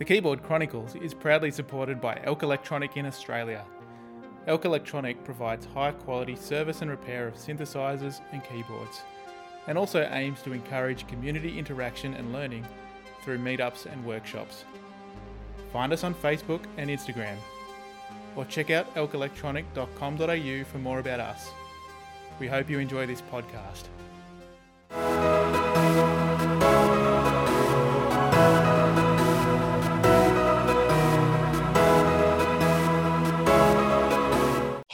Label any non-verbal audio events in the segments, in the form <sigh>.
The Keyboard Chronicles is proudly supported by Elk Electronic in Australia. Elk Electronic provides high quality service and repair of synthesizers and keyboards, and also aims to encourage community interaction and learning through meetups and workshops. Find us on Facebook and Instagram, or check out elkelectronic.com.au for more about us. We hope you enjoy this podcast.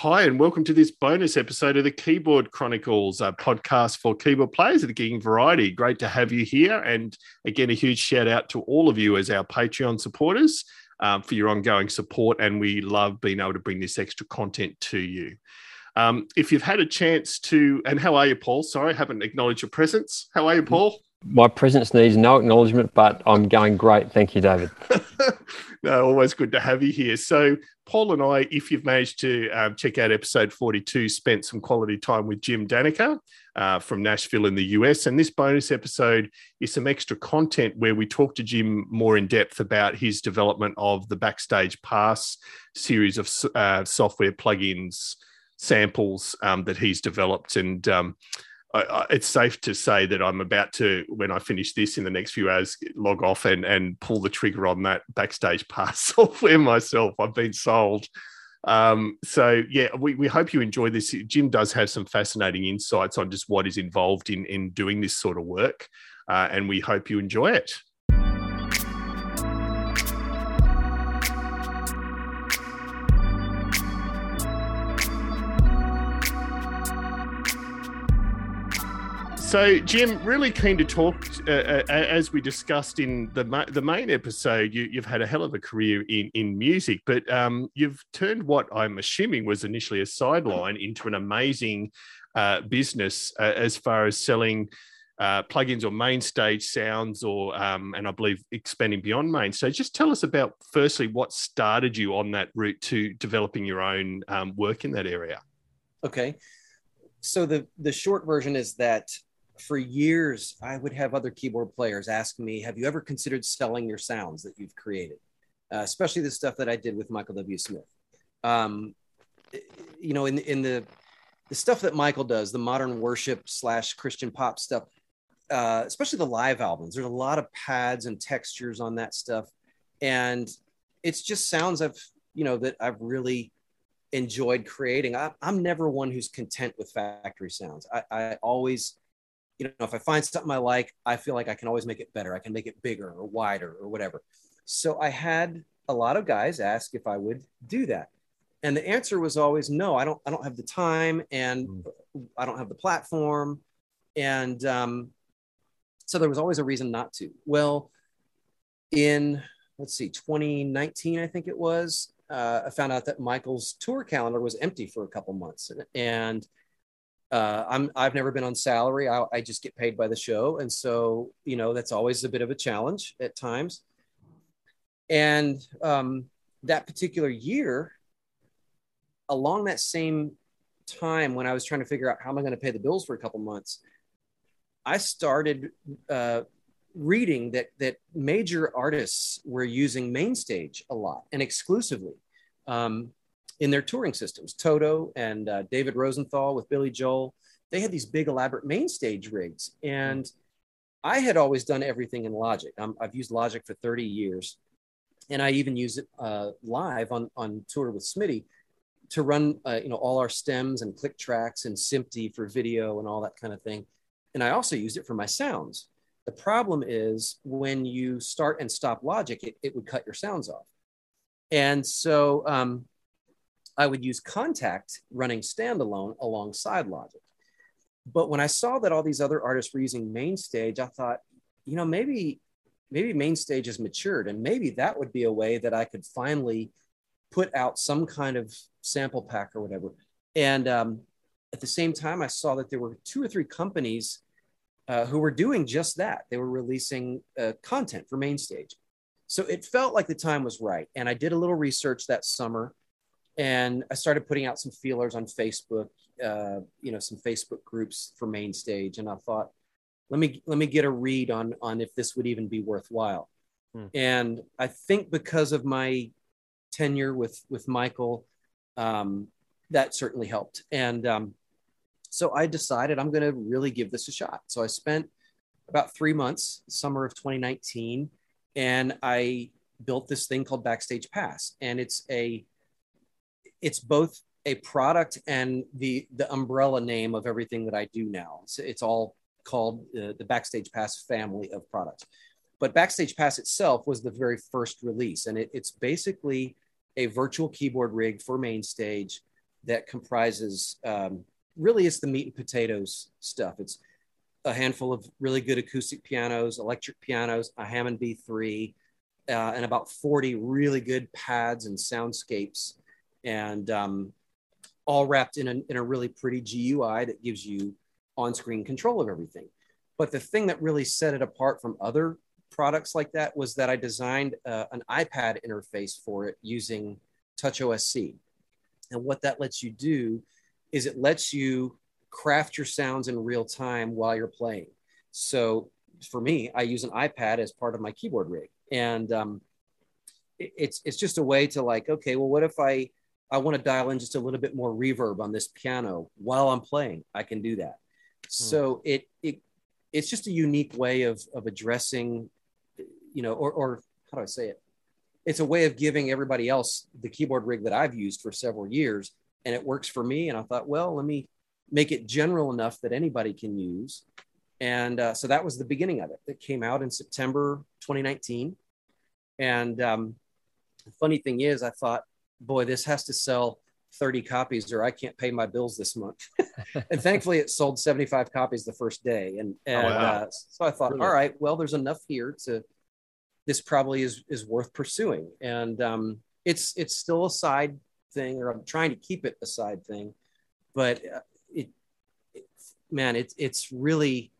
Hi, and welcome to this bonus episode of the Keyboard Chronicles, a podcast for keyboard players of the gigging variety. Great to have you here. And again, a huge shout out to all of you as our Patreon supporters um, for your ongoing support. And we love being able to bring this extra content to you. Um, if you've had a chance to, and how are you, Paul? Sorry, I haven't acknowledged your presence. How are you, Paul? My presence needs no acknowledgement, but I'm going great. Thank you, David. <laughs> no, always good to have you here. So, Paul and I, if you've managed to um, check out episode 42, spent some quality time with Jim Daneker uh, from Nashville in the US. And this bonus episode is some extra content where we talk to Jim more in depth about his development of the Backstage Pass series of uh, software plugins, samples um, that he's developed. And um, I, I, it's safe to say that I'm about to, when I finish this in the next few hours, log off and, and pull the trigger on that backstage <laughs> pass software myself. I've been sold. Um, so yeah, we, we hope you enjoy this. Jim does have some fascinating insights on just what is involved in in doing this sort of work, uh, and we hope you enjoy it. So, Jim, really keen to talk. Uh, uh, as we discussed in the ma- the main episode, you, have had a hell of a career in in music, but um, you've turned what I'm assuming was initially a sideline into an amazing uh, business uh, as far as selling uh, plugins or main stage sounds, or um, and I believe expanding beyond main stage. Just tell us about firstly what started you on that route to developing your own um, work in that area. Okay, so the the short version is that for years, I would have other keyboard players ask me, Have you ever considered selling your sounds that you've created? Uh, especially the stuff that I did with Michael W. Smith. Um, you know, in, in the, the stuff that Michael does, the modern worship slash Christian pop stuff, uh, especially the live albums, there's a lot of pads and textures on that stuff. And it's just sounds I've, you know, that I've really enjoyed creating. I, am never one who's content with factory sounds. I, I always, you know, if I find something I like, I feel like I can always make it better. I can make it bigger or wider or whatever. So I had a lot of guys ask if I would do that. And the answer was always no, I don't I don't have the time and mm. I don't have the platform. And um, so there was always a reason not to. Well, in let's see, 2019, I think it was, uh, I found out that Michael's tour calendar was empty for a couple months. And uh, I'm I've never been on salary. I, I just get paid by the show, and so you know that's always a bit of a challenge at times. And um, that particular year, along that same time when I was trying to figure out how am I going to pay the bills for a couple months, I started uh, reading that that major artists were using Mainstage a lot and exclusively. Um, in their touring systems. Toto and uh, David Rosenthal with Billy Joel, they had these big elaborate main stage rigs. And I had always done everything in Logic. i have used Logic for 30 years. And I even use it uh, live on, on tour with Smitty to run, uh, you know, all our stems and click tracks and SMPTE for video and all that kind of thing. And I also used it for my sounds. The problem is when you start and stop Logic, it, it would cut your sounds off. And so um, I would use Kontakt running standalone alongside Logic. But when I saw that all these other artists were using Mainstage, I thought, you know, maybe maybe Mainstage has matured, and maybe that would be a way that I could finally put out some kind of sample pack or whatever. And um, at the same time, I saw that there were two or three companies uh, who were doing just that. They were releasing uh, content for Mainstage. So it felt like the time was right. And I did a little research that summer and I started putting out some feelers on Facebook, uh, you know, some Facebook groups for main stage, and I thought, let me let me get a read on on if this would even be worthwhile. Hmm. And I think because of my tenure with with Michael, um, that certainly helped. And um, so I decided I'm going to really give this a shot. So I spent about three months, summer of 2019, and I built this thing called Backstage Pass, and it's a it's both a product and the the umbrella name of everything that I do now. So it's all called uh, the Backstage Pass family of products. But Backstage Pass itself was the very first release, and it, it's basically a virtual keyboard rig for main stage that comprises um, really it's the meat and potatoes stuff. It's a handful of really good acoustic pianos, electric pianos, a Hammond B3, uh, and about 40 really good pads and soundscapes, and um, all wrapped in a, in a really pretty GUI that gives you on screen control of everything. But the thing that really set it apart from other products like that was that I designed uh, an iPad interface for it using TouchOSC. And what that lets you do is it lets you craft your sounds in real time while you're playing. So for me, I use an iPad as part of my keyboard rig, and um, it, it's it's just a way to like, okay, well, what if I I want to dial in just a little bit more reverb on this piano while I'm playing? I can do that. Hmm. So it it it's just a unique way of of addressing, you know, or or how do I say it? It's a way of giving everybody else the keyboard rig that I've used for several years, and it works for me. And I thought, well, let me make it general enough that anybody can use. And uh, so that was the beginning of it. It came out in September 2019. And um, the funny thing is, I thought, boy, this has to sell 30 copies or I can't pay my bills this month. <laughs> and thankfully, it sold 75 copies the first day. And, and oh, wow. uh, so I thought, all right, well, there's enough here to, this probably is, is worth pursuing. And um, it's, it's still a side thing, or I'm trying to keep it a side thing. But uh, man, it's it's really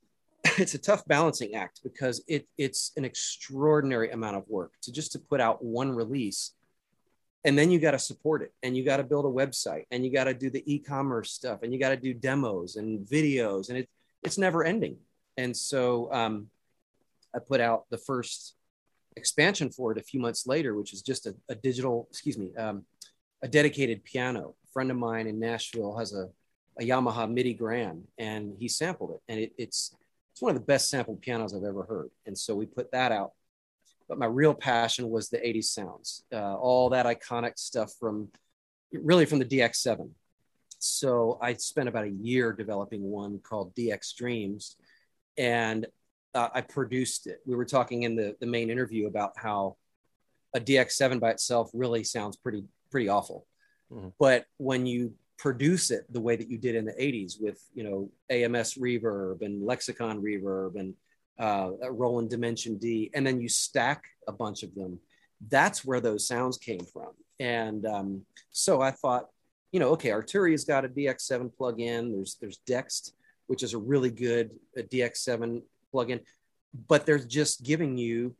<laughs> it's a tough balancing act because it it's an extraordinary amount of work to just to put out one release and then you got to support it and you got to build a website and you got to do the e-commerce stuff and you got to do demos and videos and it, it's never ending and so um, i put out the first expansion for it a few months later which is just a, a digital excuse me um, a dedicated piano a friend of mine in nashville has a a Yamaha MIDI Grand, and he sampled it, and it, it's it's one of the best sampled pianos I've ever heard. And so we put that out. But my real passion was the 80s sounds, uh, all that iconic stuff from really from the DX7. So I spent about a year developing one called DX Dreams, and uh, I produced it. We were talking in the, the main interview about how a DX7 by itself really sounds pretty pretty awful. Mm-hmm. But when you produce it the way that you did in the 80s with you know ams reverb and lexicon reverb and uh, roland dimension d and then you stack a bunch of them. That's where those sounds came from. And um, so i thought you know okay arturia's got a dx7 plug-in there's there's Dexed which is a really good a dx7 plug-in but they're just giving you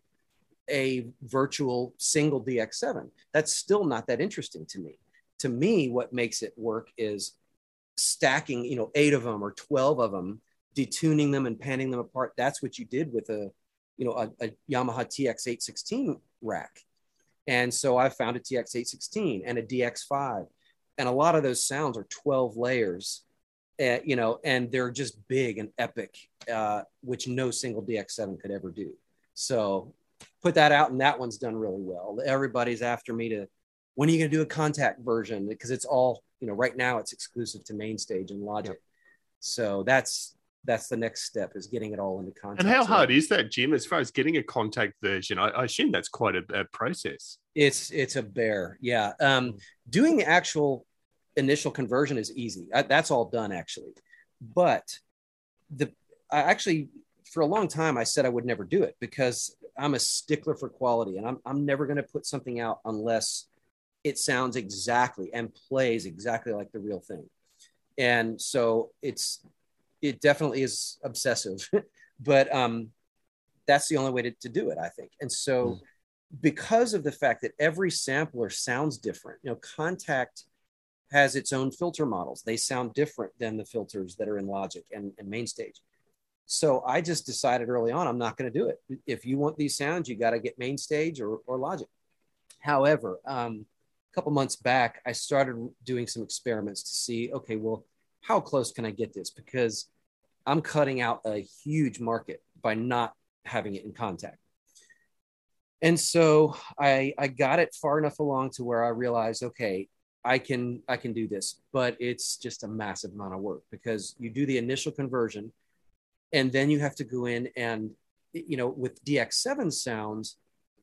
a virtual single dx7 that's still not that interesting to me. To me, what makes it work is stacking, you know, eight of them or 12 of them, detuning them and panning them apart. That's what you did with a, you know, a, a Yamaha TX816 rack. And so I found a TX816 and a DX5. And a lot of those sounds are 12 layers, uh, you know, and they're just big and epic, uh, which no single DX7 could ever do. So put that out, and that one's done really well. Everybody's after me to when are you going to do a Kontakt version because it's all you know right now it's exclusive to mainstage and logic yep. so that's that's the next step is getting it all into Kontakt. and how hard is that jim as far as getting a Kontakt version? I, I assume that's quite a, a, process. It's it's a bear yeah. Um, doing the actual initial conversion is easy. I, that's all done actually. But the i actually for a long time i said i would never do it because i'm a stickler for quality and i'm, I'm never going to put something out unless it sounds exactly and plays exactly like the real thing. And so it's it definitely is obsessive, <laughs> but um, that's the only way to, to do it, I think. And so mm. because of the fact that every sampler sounds different, you know, Kontakt has its own filter models. They sound different than the filters that are in Logic and, and Mainstage. So I just decided early on, I'm not going to do it. If you want these sounds, you got to get Mainstage or, or logic. However, um, a couple months back, I started doing some experiments to see, okay, well, how close can I get this? Because I'm cutting out a huge market by not having it in Kontakt. And so I, I got it far enough along to where I realized, okay, I can I can do this, but it's just a massive amount of work because you do the initial conversion, and then you have to go in and you know with DX7 sounds,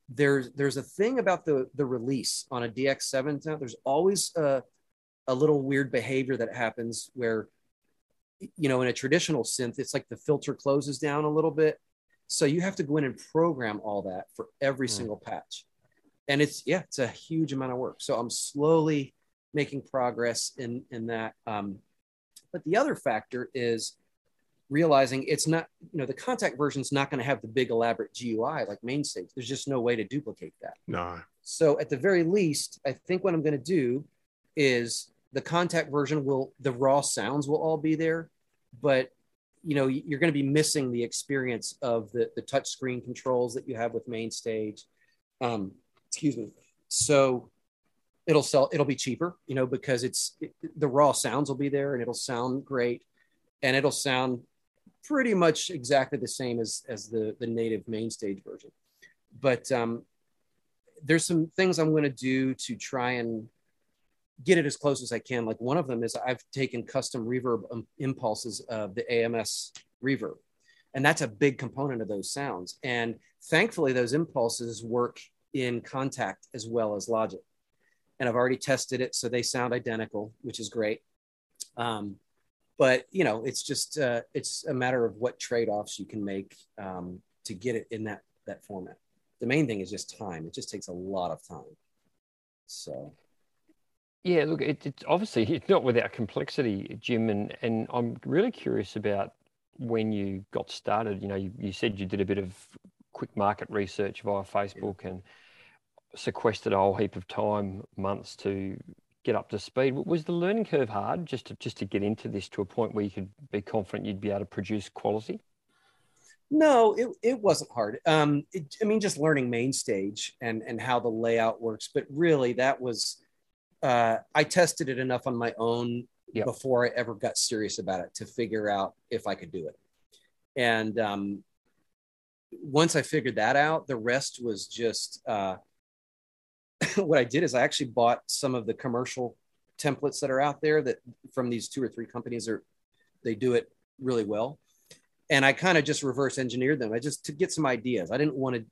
there's there's a thing about the the release on a DX7 sound. There's always a a little weird behavior that happens where you know in a traditional synth it's like the filter closes down a little bit. So you have to go in and program all that for every mm. single patch. And it's yeah it's a huge amount of work. So i'm slowly making progress in in that. Um, but the other factor is realizing it's not you know the Kontakt version is not going to have the big elaborate gui like mainstage there's just no way to duplicate that. No so at the very least i think what i'm going to do is the Kontakt version will the raw sounds will all be there but you know you're going to be missing the experience of the the touch screen controls that you have with mainstage um excuse me. So it'll sell it'll be cheaper you know because it's it, the raw sounds will be there and it'll sound great. And it'll sound pretty much exactly the same as as the the native main stage version. But um there's some things i'm going to do to try and get it as close as I can. Like one of them is I've taken custom reverb um, impulses of the AMS reverb, and that's a big component of those sounds. And thankfully, those impulses work in Kontakt as well as Logic. And I've already tested it, so they sound identical, which is great. Um, but you know, it's just uh, it's a matter of what trade-offs you can make um, to get it in that that format. The main thing is just time. It just takes a lot of time. So yeah, look, it, it's obviously it's <laughs> not without complexity, Jim, and and I'm really curious about when you got started. You know, you, you said you did a bit of quick market research via Facebook and sequestered a whole heap of time, months to get up to speed. Was the learning curve hard just to just to get into this to a point where you could be confident you'd be able to produce quality? No, it, it wasn't hard. Um, it, I mean, just learning main stage and and how the layout works. But really, that was uh, I tested it enough on my own yep. before I ever got serious about it to figure out if I could do it. And um, once I figured that out, the rest was just uh, <laughs> what I did is I actually bought some of the commercial templates that are out there that from these two or three companies are they do it really well. And I kind of just reverse engineered them. I just to get some ideas. I didn't want to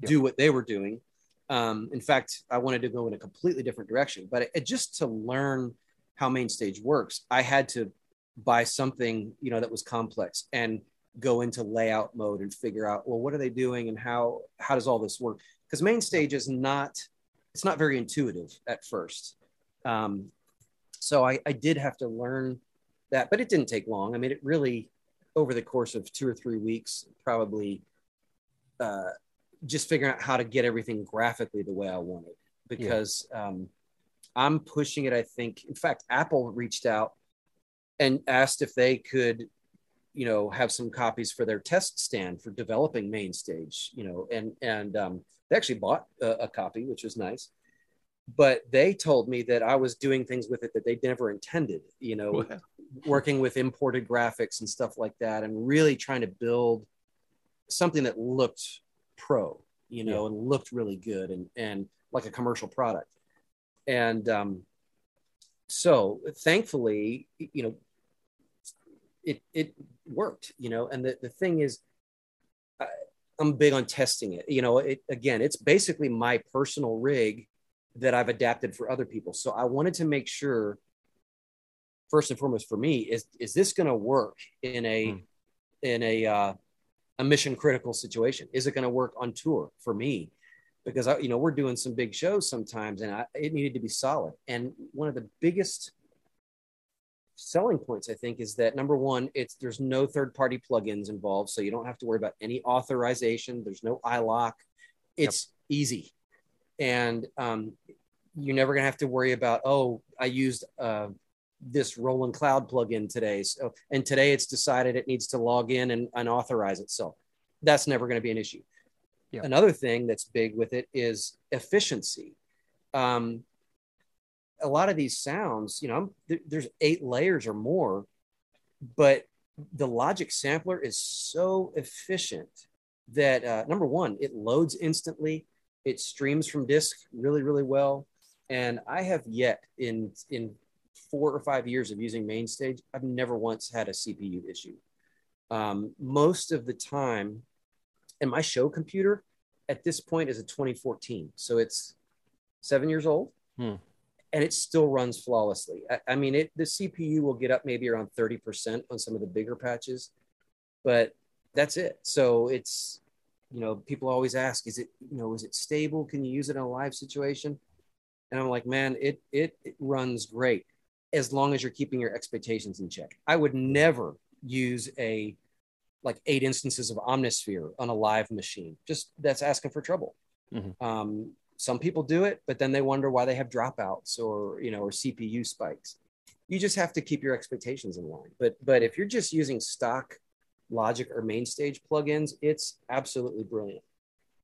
yep. do what they were doing. Um, in fact, I wanted to go in a completely different direction, but it, it, just to learn how main stage works, I had to buy something, you know, that was complex and go into layout mode and figure out, well, what are they doing and how, how does all this work? Because main stage is not, it's not very intuitive at first. Um, so I, I did have to learn that, but it didn't take long. I mean, it really, over the course of two or three weeks, probably uh, just figuring out how to get everything graphically the way I wanted because yeah. um, I'm pushing it. I think, in fact, Apple reached out and asked if they could, you know, have some copies for their test stand for developing main stage, you know, and and um, they actually bought a, a copy, which was nice. But they told me that I was doing things with it that they never intended, you know, working with imported graphics and stuff like that, and really trying to build something that looked pro, you know, yeah. and looked really good and and like a commercial product. And um, so thankfully, you know, it it worked, you know. And the the thing is, I, I'm big on testing it. You know, it again, it's basically my personal rig that I've adapted for other people. So I wanted to make sure, first and foremost, for me, is is this going to work in a hmm. in a uh, a mission critical situation? Is it going to work on tour for me? Because I, you know we're doing some big shows sometimes, and I, it needed to be solid. And one of the biggest selling points, I think, is that number one, it's there's no third party plugins involved, so you don't have to worry about any authorization. There's no iLok. It's yep. easy, and um, you're never gonna have to worry about oh, I used uh, this Roland Cloud plugin today. So, and today it's decided it needs to log in and, and authorize itself. That's never going to be an issue. Yeah. Another thing that's big with it is efficiency. Um, a lot of these sounds, you know, th- there's eight layers or more, but the Logic sampler is so efficient that uh, number one, it loads instantly, it streams from disk really, really well, and I have yet in in four or five years of using MainStage, I've never once had a CPU issue. Um, most of the time, and my show computer at this point is a 2014, so it's seven years old. Hmm. And it still runs flawlessly. I, I mean, it the CPU will get up maybe around 30% on some of the bigger patches, but that's it. So it's, you know, people always ask, is it, you know, is it stable? Can you use it in a live situation? And I'm like, man, it it, it runs great as long as you're keeping your expectations in check. I would never use a like eight instances of Omnisphere on a live machine. Just that's asking for trouble. Mhm. Um, some people do it, but then they wonder why they have dropouts or you know or CPU spikes. You just have to keep your expectations in line. But but if you're just using stock Logic or MainStage plugins, it's absolutely brilliant.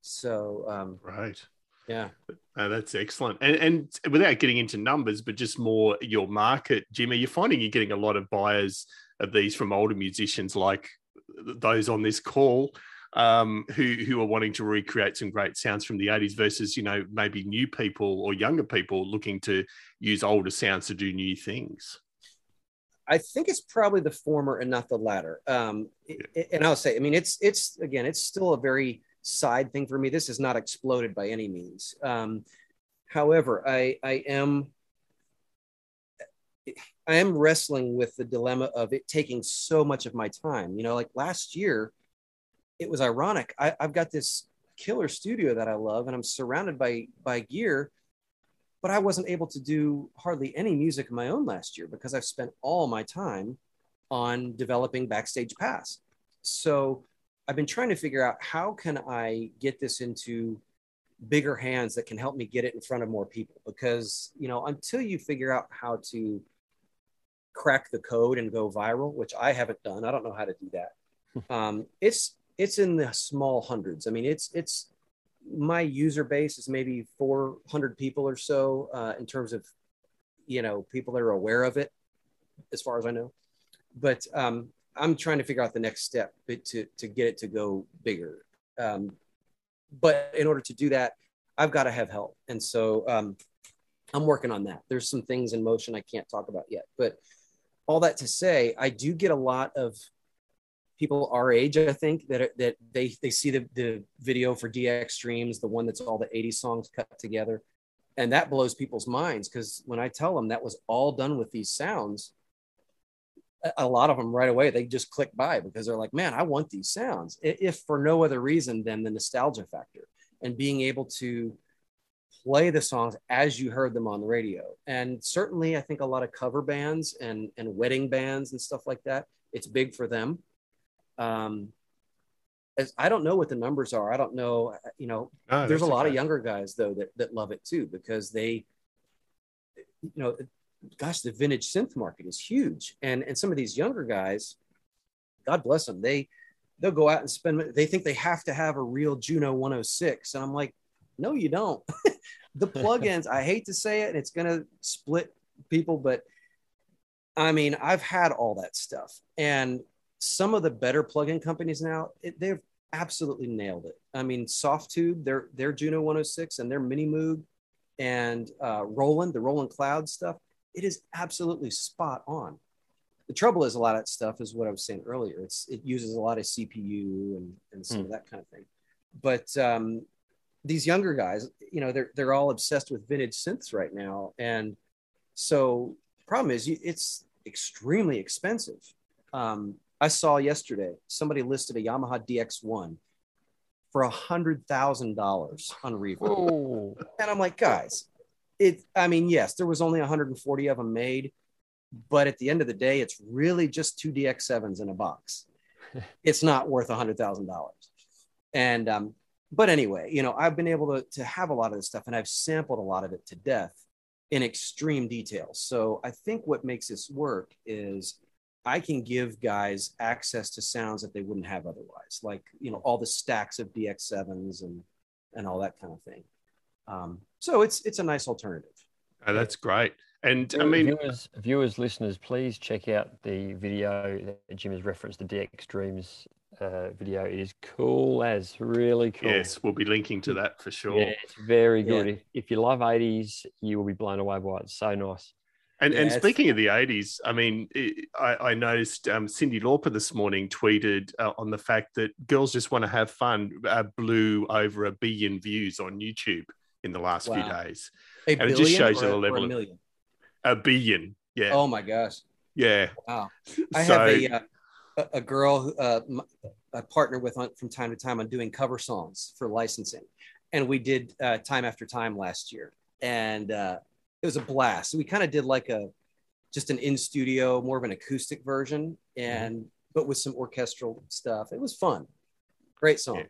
So um, Right. Yeah, Uh, that's excellent. And, and without getting into numbers, but just more your market, Jimmy, you're finding you're getting a lot of buyers of these from older musicians like those on this call um, who, who are wanting to recreate some great sounds from the 80s versus, you know, maybe new people or younger people looking to use older sounds to do new things. I think it's probably the former and not the latter. Um, i- and I'll say, I mean, it's it's again, it's still a very side thing for me. This has not exploded by any means. Um, however, I I am I am wrestling with the dilemma of it taking so much of my time. You know, like last year, it was ironic. I, I've got this killer studio that I love, and I'm surrounded by by gear but I wasn't able to do hardly any music of my own last year because I've spent all my time on developing Backstage Pass. So I've been trying to figure out how can I get this into bigger hands that can help me get it in front of more people? Because you know until you figure out how to crack the code and go viral which i haven't done i don't know how to do that um, it's it's in the small hundreds. I mean it's it's my user base is maybe 400 people or so uh, in terms of you know people that are aware of it as far as i know. But um, i'm trying to figure out the next step to, to get it to go bigger. Um, but in order to do that i've got to have help. And so um, i'm working on that. There's some things in motion i can't talk about yet. But all that to say i do get a lot of people our age, I think that that they they see the the video for DX Dreams, the one that's all the 80 songs cut together, and that blows people's minds because when I tell them that was all done with these sounds, a- lot of them right away they just click by because they're like, man, I want these sounds, if for no other reason than the nostalgia factor and being able to play the songs as you heard them on the radio. And certainly, I think a lot of cover bands and and wedding bands and stuff like that, it's big for them um as I don't know what the numbers are. I don't know, you know, No, there's a lot of younger guys though that, that love it too because they you know gosh the vintage synth market is huge. And and some of these younger guys god bless them they they'll go out and spend they think they have to have a real juno 106 and i'm like no you don't. <laughs> The plugins i hate to say it and it's to split people but i mean i've had all that stuff. And some of the better plugin companies now it, they've absolutely nailed it. I mean Softube their their juno 106 and their mini moog and uh, roland the roland cloud stuff it is absolutely spot on. The trouble is a lot of that stuff is what i was saying earlier. It's it uses a lot of cpu and and some of that kind of thing. But um these younger guys you know they're they're all obsessed with vintage synths right now. And so the problem is you, it's extremely expensive. Um i saw yesterday somebody listed a yamaha dx1 for a hundred thousand dollars on reverb. And I'm like, guys, it. I mean, yes, there was only 140 of them made, but at the end of the day, it's really just two DX7s in a box. <laughs> it's not worth a hundred thousand dollars. And um, but anyway, you know, I've been able to to have a lot of this stuff, and I've sampled a lot of it to death in extreme detail. So I think what makes this work is I can give guys access to sounds that they wouldn't have otherwise, like you know all the stacks of DX7s and and all that kind of thing. Um, so it's it's a nice alternative. Oh, that's great. And I mean, viewers, viewers, listeners, please check out the video that Jim has referenced, the DX Dreams uh, video. It is cool as really cool. Yes, we'll be linking to that for sure. Yeah, it's very good. Yeah. If, if you love 80s, you will be blown away by it. It's so nice. And, yeah, and speaking of the 80s, I mean, it, I, I, noticed um, Cyndi Lauper this morning tweeted uh, on the fact that Girls Just Want to Have Fun uh, blew over a billion views on YouTube in the last wow. few days. A and it just shows you the level. A, million? a billion. Yeah. Oh my gosh. Yeah. Wow. I so, have a, uh, a girl uh, I partner with on, from time to time on doing cover songs for licensing, and we did uh, time after time last year, and uh, it was a blast. We kind of did like a just an in studio, more of an acoustic version, and mm-hmm. but with some orchestral stuff. It was fun. Great song. Yeah.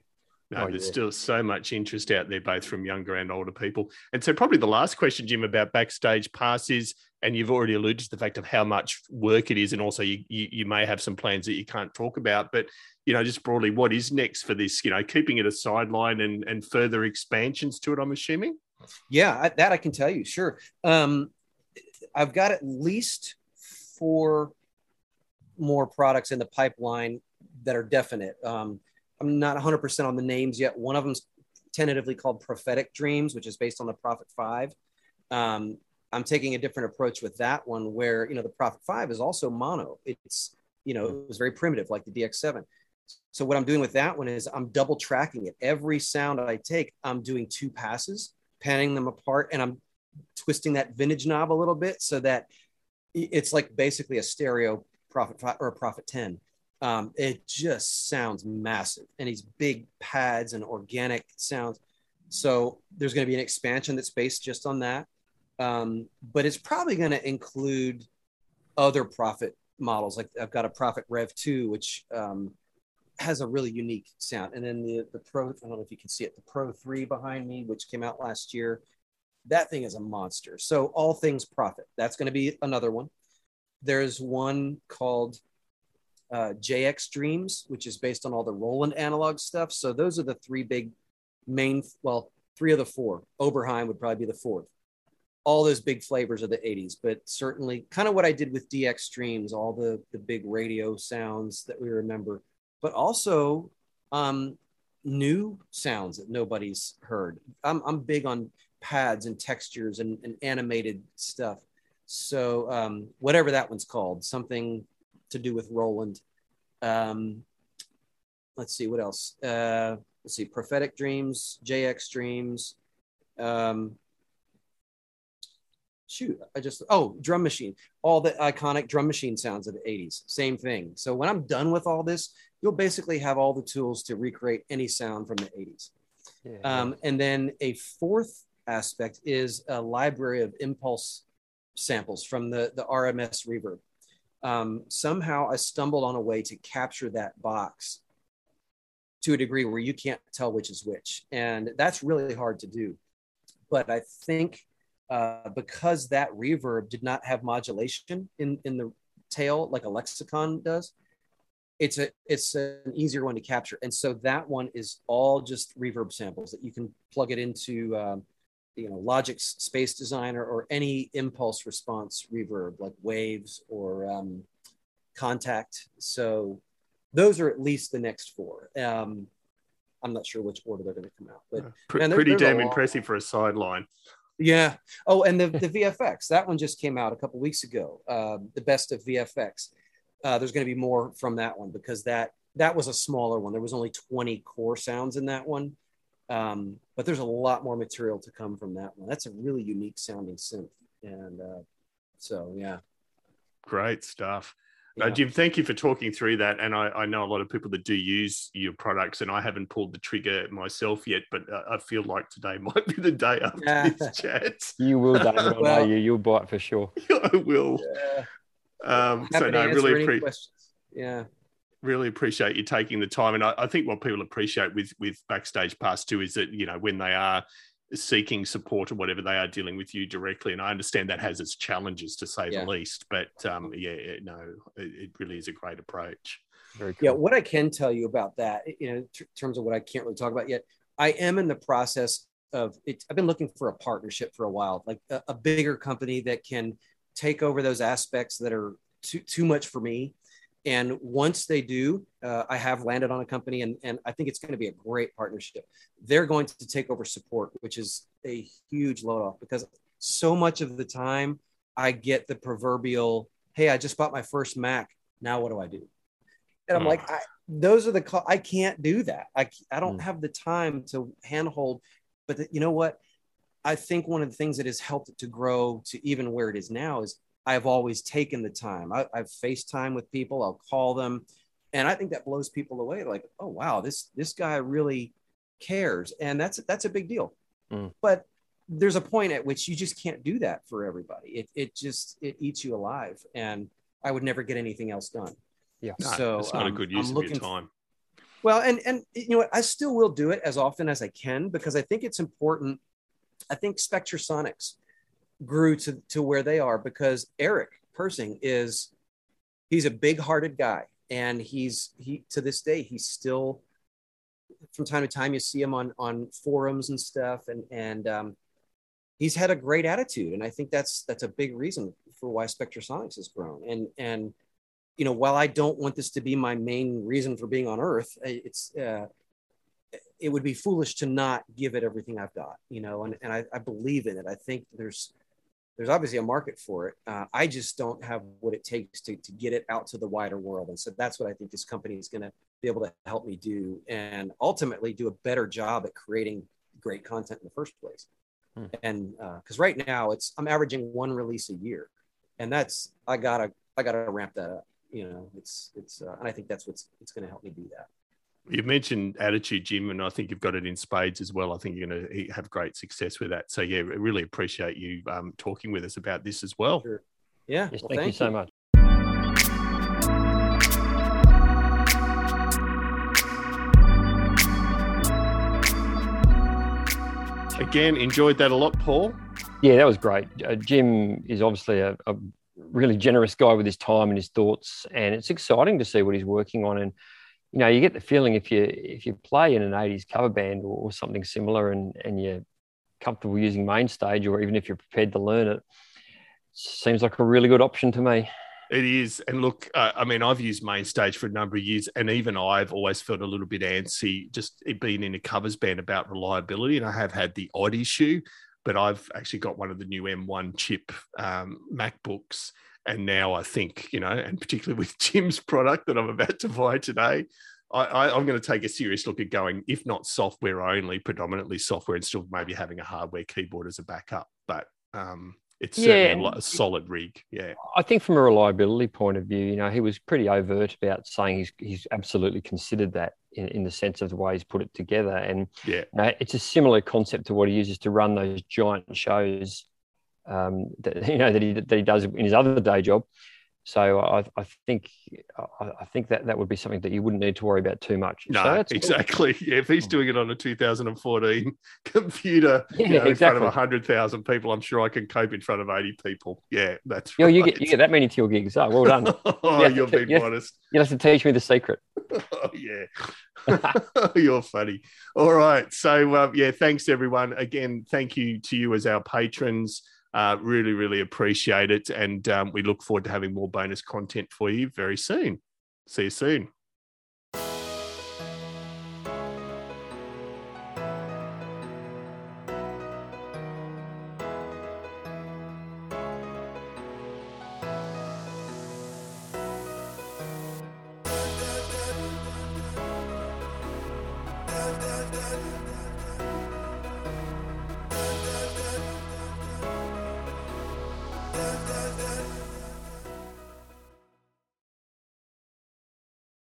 No, oh, there's yeah. still so much interest out there, both from younger and older people. And so, probably the last question, Jim, about backstage passes, and you've already alluded to the fact of how much work it is, and also you, you, you may have some plans that you can't talk about. But you know, just broadly, what is next for this? You know, keeping it a sideline and and further expansions to it. I'm assuming. Yeah, that I can tell you. Sure, um, I've got at least four more products in the pipeline that are definite. Um, I'm not 100% on the names yet. One of them's tentatively called Prophetic Dreams, which is based on the Prophet 5. Um, I'm taking a different approach with that one where, you know, the Prophet 5 is also mono. It's, you know, it was very primitive like the DX7. So what I'm doing with that one is I'm double tracking it. Every sound I take, I'm doing two passes, panning them apart, and I'm twisting that vintage knob a little bit so that it's like basically a stereo Prophet 5 or a Prophet 10 um, it just sounds massive and these big pads and organic sounds. So there's going to be an expansion that's based just on that. Um, but it's probably going to include other Prophet models. Like I've got a Prophet Rev 2, which um, has a really unique sound. And then the, the Pro, I don't know if you can see it, the Pro 3 behind me, which came out last year. That thing is a monster. So all things Prophet. That's going to be another one. There's one called uh, JX Dreams, which is based on all the Roland analog stuff. So those are the three big main, well, three of the four. Oberheim would probably be the fourth. All those big flavors of the 80s, but certainly kind of what I did with DX Dreams, all the, the big radio sounds that we remember, but also um, new sounds that nobody's heard. I'm, I'm big on pads and textures and, and animated stuff. So um, whatever that one's called, something to do with Roland. Um, let's see what else. Uh, let's see, prophetic dreams, JX dreams. Um, shoot, I just oh, drum machine, all the iconic drum machine sounds of the '80s. Same thing. So when I'm done with all this, you'll basically have all the tools to recreate any sound from the '80s. Yeah. Um, and then a fourth aspect is a library of impulse samples from the the AMS reverb um, somehow I stumbled on a way to capture that box to a degree where you can't tell which is which. And that's really hard to do. But I think uh, because that reverb did not have modulation in, in the tail like a lexicon does, it's a it's an easier one to capture. And so that one is all just reverb samples that you can plug it into um, you know Logic's Space Designer or any impulse response reverb like Waves or um, Kontakt. So those are at least the next four. Um, I'm not sure which order they're going to come out, but man, pretty damn impressive for a sideline. Yeah. Oh, and the, the VFX that one just came out a couple weeks ago. Uh, the best of VFX. Uh, there's going to be more from that one because that that was a smaller one. There was only 20 core sounds in that one. Um, but there's a lot more material to come from that one. That's a really unique sounding synth. And uh, so, yeah. Great stuff. Yeah. Jim, thank you for talking through that. And I, I, know a lot of people that do use your products, and I haven't pulled the trigger myself yet, but uh, I feel like today <laughs> might be the day after yeah. this chat. You will, David. <laughs> well, I you. You'll buy it for sure. <laughs> I will. Yeah. Um, so, no, really appreciate. Yeah really appreciate you taking the time. And I, I, think what people appreciate with with Backstage Pass too is that you know when they are seeking support or whatever they are dealing with you directly. And I understand that has its challenges to say Yeah. the least. But um, yeah, no, it, it really is a great approach. Very cool. Yeah, what I can tell you about that, you know, in ter- terms of what I can't really talk about yet, I am in the process of it. I've been looking for a partnership for a while, like a, a bigger company that can take over those aspects that are too too much for me. And once they do, uh, I have landed on a company, and, and I think it's going to be a great partnership. They're going to take over support, which is a huge load off because so much of the time I get the proverbial, "Hey, I just bought my first Mac. Now what do I do?" And I'm Hmm. like, I, those are the call. I can't do that. I I don't Hmm. have the time to handhold. But the, you know what? I think one of the things that has helped it to grow to even where it is now is I've always taken the time. I, I've FaceTime with people. I'll call them, and I think that blows people away. Like, oh wow, this this guy really cares, and that's that's a big deal. Mm. But there's a point at which you just can't do that for everybody. It it just it eats you alive, and I would never get anything else done. Yeah. No, so it's not a um, good use I'm of your looking time. well, and and you know what, I still will do it as often as I can because I think it's important. I think Spectrasonics grew to to where they are because Eric Persing is he's a big-hearted guy and he's he to this day he's still from time to time you see him on on forums and stuff and and um, he's had a great attitude and I think that's that's a big reason for why Spectrasonics has grown and and you know, while I don't want this to be my main reason for being on Earth, it's uh, it would be foolish to not give it everything I've got, you know, and, and I, I believe in it. I think there's there's obviously a market for it. Uh, I just don't have what it takes to, to get it out to the wider world. And so that's what I think this company is going to be able to help me do and ultimately do a better job at creating great content in the first place. Hmm. And because right now it's I'm averaging one release a year, and that's I gotta I gotta ramp that up. You know, it's it's uh, and I think that's what's it's going to help me do that. You mentioned attitude, Jim, and I think you've got it in spades as well. I think you're going to have great success with that. So, yeah, I really appreciate you um, talking with us about this as well. Sure. Yeah. Yes, well, thank, you so much. Again, enjoyed that a lot, Paul. Yeah, that was great. Uh, Jim is obviously a, a really generous guy with his time and his thoughts, and it's exciting to see what he's working on. And you know, you get the feeling if you if you play in an '80s cover band or, or something similar, and and you're comfortable using Mainstage, or even if you're prepared to learn it, seems like a really good option to me. It is. And look, uh, I mean, I've used Mainstage for a number of years, and even I've always felt a little bit antsy just being in a covers band about reliability. And I have had the odd issue, but I've actually got one of the new M1 chip um, MacBooks. And now I think, you know, and particularly with <laughs> Jim's product that I'm about to buy today, I, I, I'm going to take a serious look at going, if not software only, predominantly software, and still maybe having a hardware keyboard as a backup. But um, it's Yeah, certainly a, and- a solid rig. Yeah. I think from a reliability point of view, you know, he was pretty overt about saying he's he's absolutely considered that in, in the sense of the way he's put it together. And Yeah. you know, it's a similar concept to what he uses to run those giant shows um, that <laughs> you know that he that he does in his other day job. So I, I think I, think that that would be something that you wouldn't need to worry about too much. No, so that's cool. exactly. <laughs> Yeah, if he's doing it on a 2014 <laughs> computer, Yeah, you know, in front of 100,000 people, I'm sure I can cope in front of 80 people. Yeah, that's You, know, right. you get you get that many to your gigs. Oh, well done. oh, Yeah, you're being yes. modest. You'll have to teach me the secret. Oh, yeah. you're funny. All right. So, um, yeah, thanks, everyone. Again, thank you to you as our patrons. Uh, really, really appreciate it. And um, we look forward to having more bonus content for you very soon. See you soon.